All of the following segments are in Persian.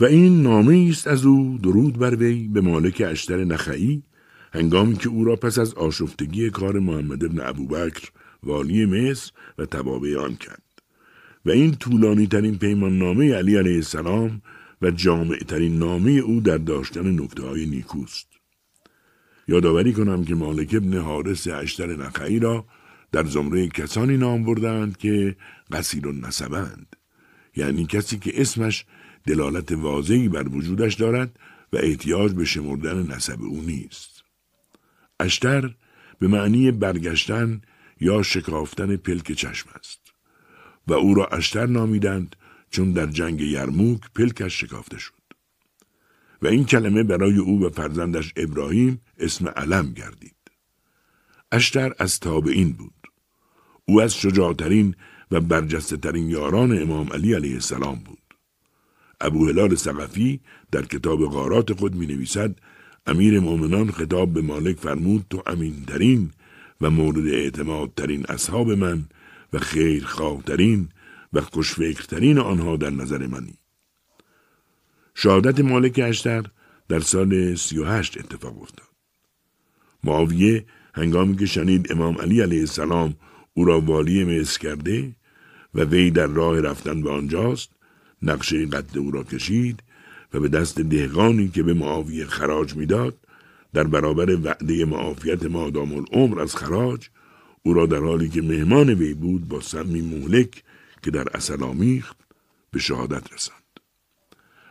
و این نامه است از او درود بر وی به مالک اشتر نخعی هنگامی که او را پس از آشفتگی کار محمد ابن ابوبکر والی مصر و توابع آن کرد. و این طولانی ترین پیمان نامه علی علیه السلام و جامع ترین نامه او در داشتن نکته های نیکوست. یادآوری کنم که مالک ابن حارس اشتر نخعی را در زمره کسانی نام بردند که قصیر و نسبند یعنی کسی که اسمش دلالت واضحی بر وجودش دارد و احتیاج به شمردن نسب او نیست. اشتر به معنی برگشتن یا شکافتن پلک چشم است و او را اشتر نامیدند چون در جنگ یرموک پلکش شکافته شد. و این کلمه برای او و فرزندش ابراهیم اسم علم گردید. اشتر از تابعین بود. او از شجاعترین و برجسته ترین یاران امام علی علیه السلام بود. ابو هلال سقفی در کتاب غارات خود می نویسد امیر مؤمنان خطاب به مالک فرمود تو امینترین و مورد اعتمادترین اصحاب من و خیرخواهترین و خوشفکرترین آنها در نظر منی. شهادت مالک اشتر در سال سی و هشت اتفاق افتاد. معاویه هنگامی که شنید امام علی علیه السلام او را والی مصر کرده و وی در راه رفتن به آنجاست نقشه قد او را کشید و به دست دهقانی که به معاویه خراج می‌داد در برابر وعده معافیت مادام العمر از خراج او را در حالی که مهمان وی بود با سمی مولک که در اصل آمیخت به شهادت رساند.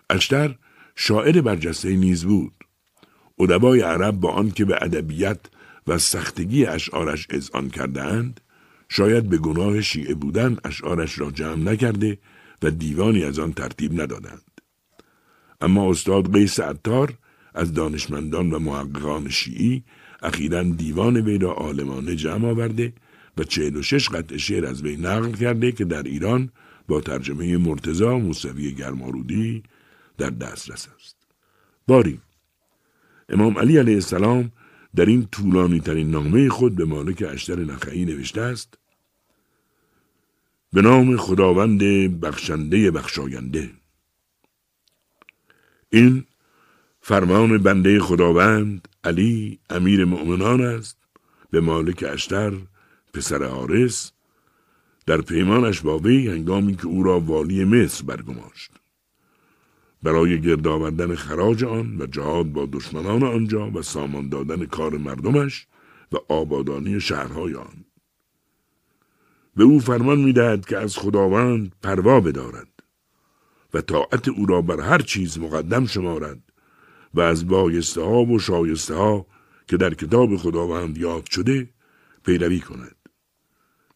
اشتر شاعر برجسته نیز بود. ادبای عرب با آنکه به ادبیت و سختگی اشعارش اذعان کردهاند شاید به گناه شیعه بودن اشعارش را جمع نکرده و دیوانی از آن ترتیب ندادند. اما استاد قیس عطار از دانشمندان و محققان شیعی اخیرا دیوان وی را عالمانه جمع آورده و چهل و شش قطع شعر از وی نقل کرده که در ایران با ترجمه مرتزا موسوی گرمارودی در دسترس است. باری امام علی علیه السلام در این طولانی ترین نامه خود به مالک اشتر نخعی نوشته است به نام خداوند بخشنده بخشاینده. این فرمان بنده خداوند علی امیر مؤمنان است به مالک اشتر پسر آرس در پیمانش با وی هنگامی که او را والی مصر برگماشت. برای گرد آوردن خراج آن و جهاد با دشمنان آنجا و سامان دادن کار مردمش و آبادانی شهرهای آن. به او فرمان می‌دهد که از خداوند پروا بدارد و طاعت او را بر هر چیز مقدم شمارد و از بایسته ها و شایسته ها که در کتاب خداوند یاد شده پیروی کند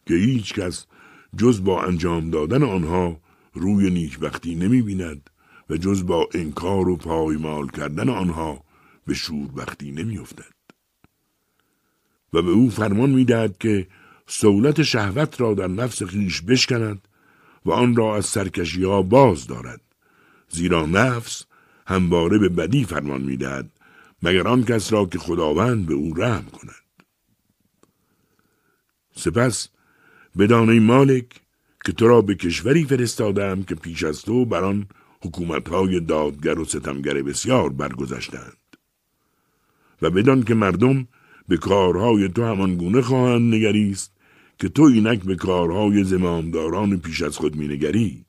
که هیچ کس جز با انجام دادن آنها روی نیکبختی نمی بیند و جز با انکار و پایمال کردن آنها به شوربختی نمی افتد. و به او فرمان می‌دهد که سولت شهوت را در نفس خیش بشکند و آن را از سرکشی ها باز دارد. زیرا نفس همواره به بدی فرمان می‌دهد مگر آن کس را که خداوند به او رحم کند. سپس بدانه مالک که تو را به کشوری فرستادم که پیش از تو بر آن حکومتهای دادگر و ستمگر بسیار برگذشتند. و بدان که مردم به کارهای تو همان گونه خواهند نگریست که تو اینک به کارهای زمامداران پیش از خود مینگری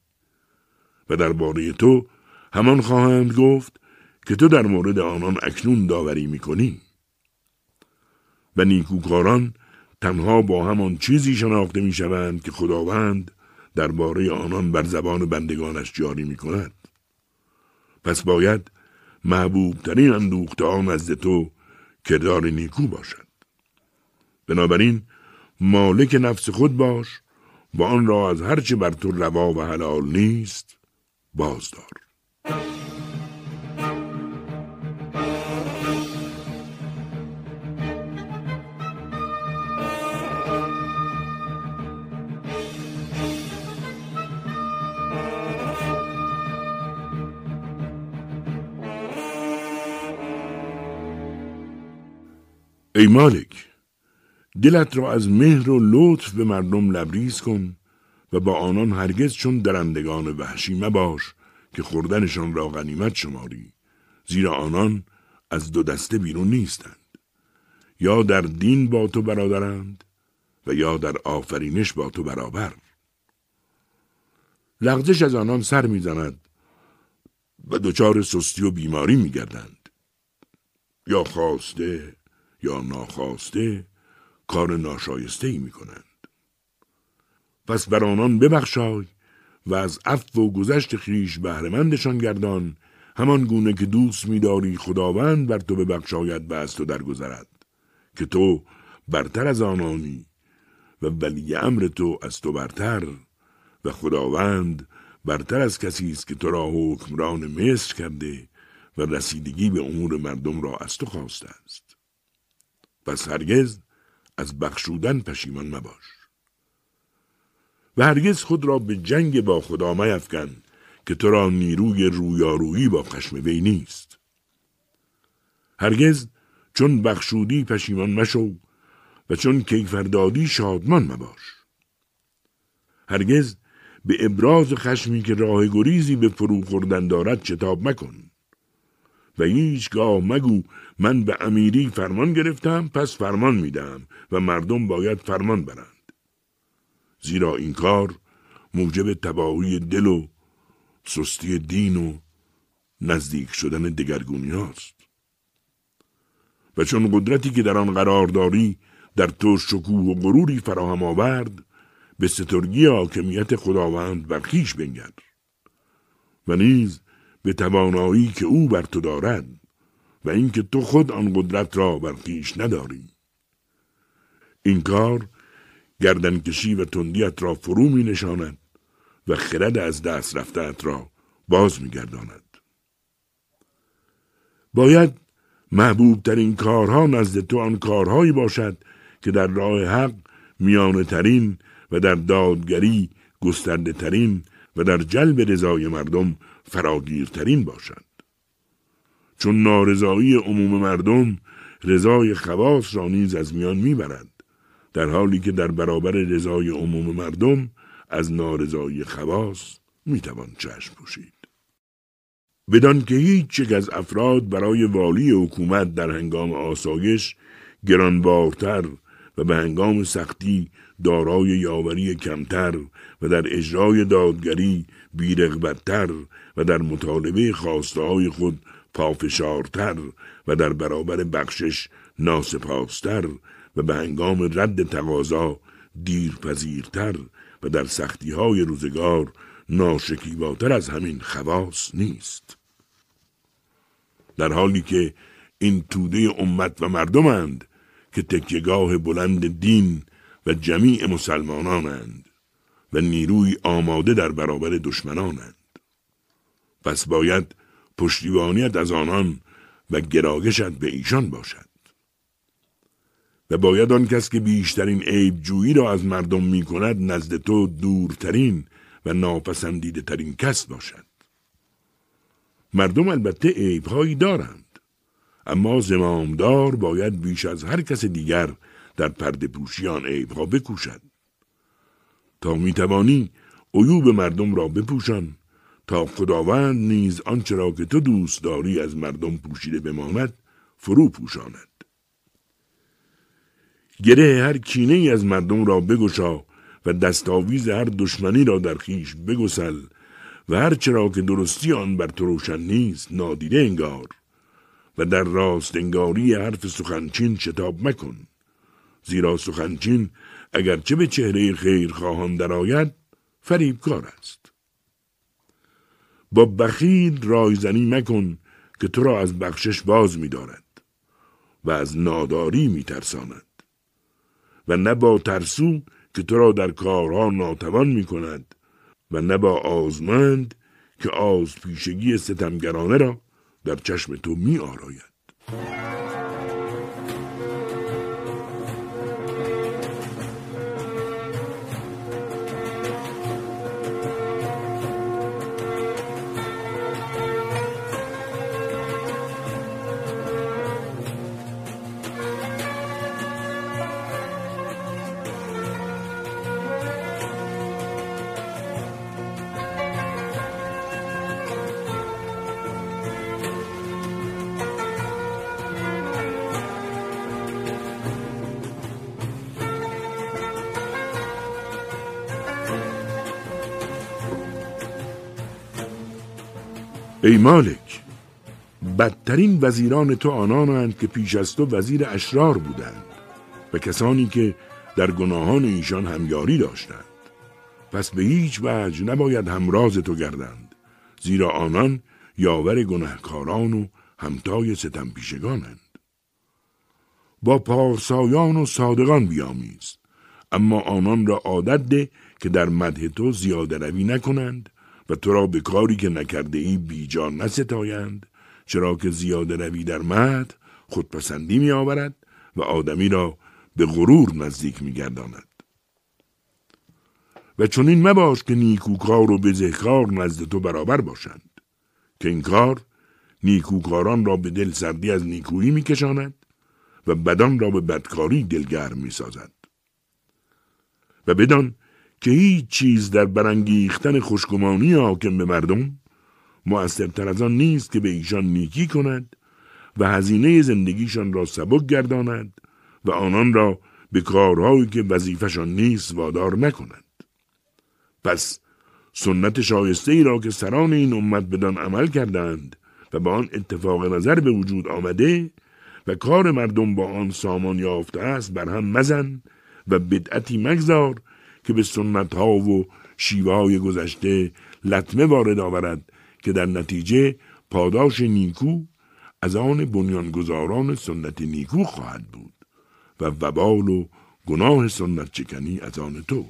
و درباره تو همان خواهند گفت که تو در مورد آنان اکنون داوری می‌کنی و نیکوکاران تنها با همان چیزی شناخته می‌شوند که خداوند درباره آنان بر زبان بندگانش جاری می کند. پس باید محبوب ترین اندوخته آن نزد تو کردار نیکو باشد. بنابراین مالک نفس خود باش و آن را از هرچه بر تو روا و حلال نیست بازدار. ای مالک دلت را از مهر و لطف به مردم لبریز کن و با آنان هرگز چون درندگان وحشی مباش که خوردنشان را غنیمت شماری زیرا آنان از دو دسته بیرون نیستند. یا در دین با تو برادرند و یا در آفرینش با تو برابر. لغزش از آنان سر می‌زند و دچار سستی و بیماری میگردند. یا خواسته یا ناخواسته کار ناشایسته ای می کنند. پس بر آنان ببخشای و از عفو و گذشت خیش بهرهمندشان گردان همان گونه که دوست میداری خداوند بر تو ببخشاید و از تو درگذرد که تو برتر از آنانی و ولی امر تو از تو برتر و خداوند برتر از کسی است که تو را حکمران مصر کرده و رسیدگی به امور مردم را از تو خواسته است پس هرگز از بخشودن پشیمان مباش. و هرگز خود را به جنگ با خدا میفکن که تو را نیروی رویارویی با خشم وی نیست. هرگز چون بخشودی پشیمان مشو و چون کیفردادی شادمان مباش. هرگز به ابراز خشمی که راه گریزی به فرو خوردن دارد شتاب مکن و هیچگاه مگو من به امیری فرمان گرفتم پس فرمان میدم و مردم باید فرمان برند زیرا این کار موجب تباهی دل و سستی دین و نزدیک شدن دگرگونی هاست. و چون قدرتی که در آن قرار داری در تو شکوه و غروری فراهم آورد به سترگی حاکمیت خداوند بر خیش بنگر و نیز به توانایی که او بر تو دارد و اینکه تو خود آن قدرت را بر خویش نداری این کار گردنکشی و تندیت را فرو می نشاند و خرد از دست رفتهت را باز می گرداند. باید محبوب ترین کارها نزد تو آن کارهایی باشد که در راه حق میانه ترین و در دادگری گسترده ترین و در جلب رضای مردم فراگیرترین باشد. چون نارضایی عموم مردم رضای خواص را نیز از میان می‌برد در حالی که در برابر رضای عموم مردم از نارضایی خواص می‌توان چشم پوشید. بدان که هیچ یک از افراد برای والی حکومت در هنگام آسایش گرانبارتر و به هنگام سختی دارای یاوری کمتر و در اجرای دادگری بیرغبتتر و در مطالبه خواسته های خود پافشارتر و در برابر بخشش ناسپاستر و به هنگام رد تقاضا دیرپذیرتر و در سختی های روزگار ناشکیباتر از همین خواص نیست. در حالی که این توده امت و مردمند که تکیگاه بلند دین و جمیع مسلمانانند و نیروی آماده در برابر دشمنانند. پس باید پشتیبانیت از آنان و گراگشت به ایشان باشد. و باید آن کس که بیشترین عیب جویی را از مردم می کند نزد تو دورترین و ناپسندیده ترین کس باشد. مردم البته عیبهایی دارند اما زمامدار باید بیش از هر کس دیگر در پرده پوشیان عیبها بکوشد. تا می‌توانی عیوب مردم را بپوشان تا خداوند نیز آنچه را که تو دوست داری از مردم پوشیده بماند فرو پوشاند. گره هر کینه ای از مردم را بگشا و دستاویز هر دشمنی را در خیش بگسل و هر چرا که درستی آن بر تو روشن نیست نادیده انگار و در راست انگاری حرف سخنچین شتاب مکن. زیرا سخنچین اگرچه به چهره خیر خواهان درآید فریبکار است. با بخیل رایزنی مکن که تو را از بخشش باز می دارد و از ناداری می ترساند و نه با ترسو که تو را در کارها ناتوان می کند و نه با آزمند که آز پیشگی ستمگرانه را در چشم تو می آراید. ای مالک بدترین وزیران تو آنانند که پیش از تو وزیر اشرار بودند و کسانی که در گناهان ایشان همیاری داشتند. پس به هیچ وجه نباید همراز تو گردند زیرا آنان یاور گناهکاران و همتای ستم پیشگانند. با پارسایان و صادقان بیامیز اما آنان را عادت ده که در مده تو زیاده روی نکنند و تو را به کاری که نکرده ای بیجا نستایند چرا که زیاده روی در مد خودپسندی می آورد و آدمی را به غرور نزدیک می گرداند. و چون این مباش که نیکوکار و بزهکار نزد تو برابر باشند که این کار نیکوکاران را به دل سردی از نیکویی می کشاند و بدان را به بدکاری دلگرم می سازد. و بدان که هیچ چیز در برانگیختن خوشگمانی حاکم به مردم مؤثرتر از آن نیست که به ایشان نیکی کند و هزینه زندگیشان را سبک گرداند و آنان را به کارهایی که وظیفشان نیست وادار نکند. پس سنت شایسته ای را که سران این امت بدان عمل کردند و به آن اتفاق نظر به وجود آمده و کار مردم با آن سامان یافته است بر هم مزن و بدعتی مگذار که به سنت ها و شیوه های گذشته لطمه وارد آورد که در نتیجه پاداش نیکو از آن بنیانگذاران سنت نیکو خواهد بود و وبال و گناه سنت چکنی از آن تو.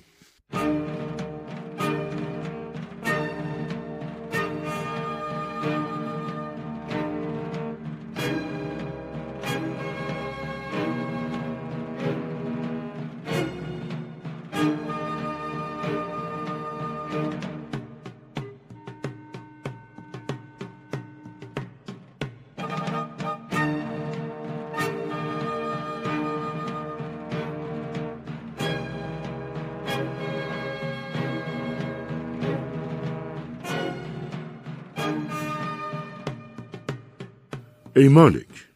ای مالک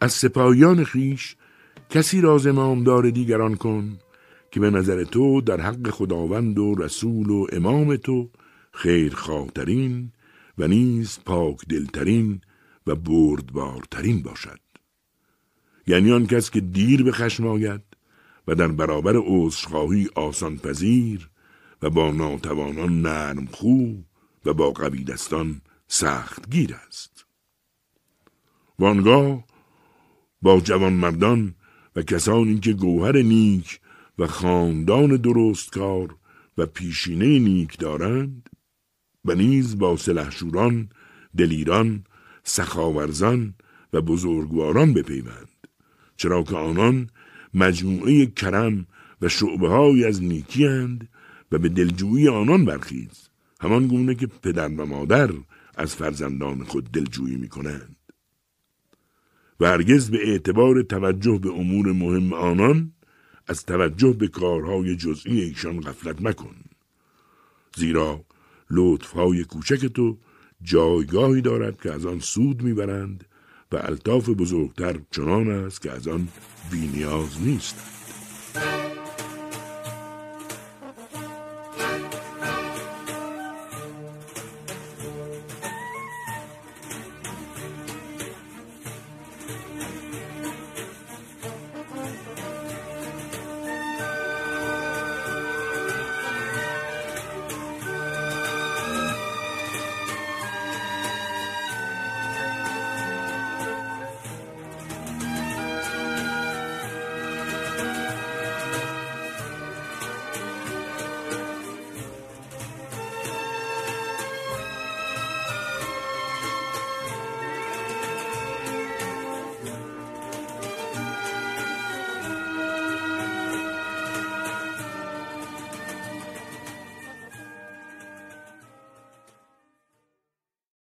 از سپاهیان خیش کسی را زمامدار دیگران کن که به نظر تو در حق خداوند و رسول و امام تو خیر خواهترین و نیز پاک دلترین و بردبارترین باشد. یعنی آن کس که دیر به خشم آید و در برابر عذرخواهی آسان پذیر و با ناتوانان نرم خو و با قوی دستان سخت گیر است. وانگاه با جوان مردان و کسانی که گوهر نیک و خاندان درستکار و پیشینه نیک دارند و نیز با سلحشوران، دلیران، سخاورزان و بزرگواران بپیوند چرا که آنان مجموعه کرم و شعبه از نیکی هند و به دلجویی آنان برخیز همان گونه که پدر و مادر از فرزندان خود دلجویی می کنند. و هرگز به اعتبار توجه به امور مهم آنان از توجه به کارهای جزئی ایشان غفلت مکن. زیرا لطفهای کوچک تو جایگاهی دارد که از آن سود می‌برند و الطاف بزرگتر چنان است که از آن بینیاز نیست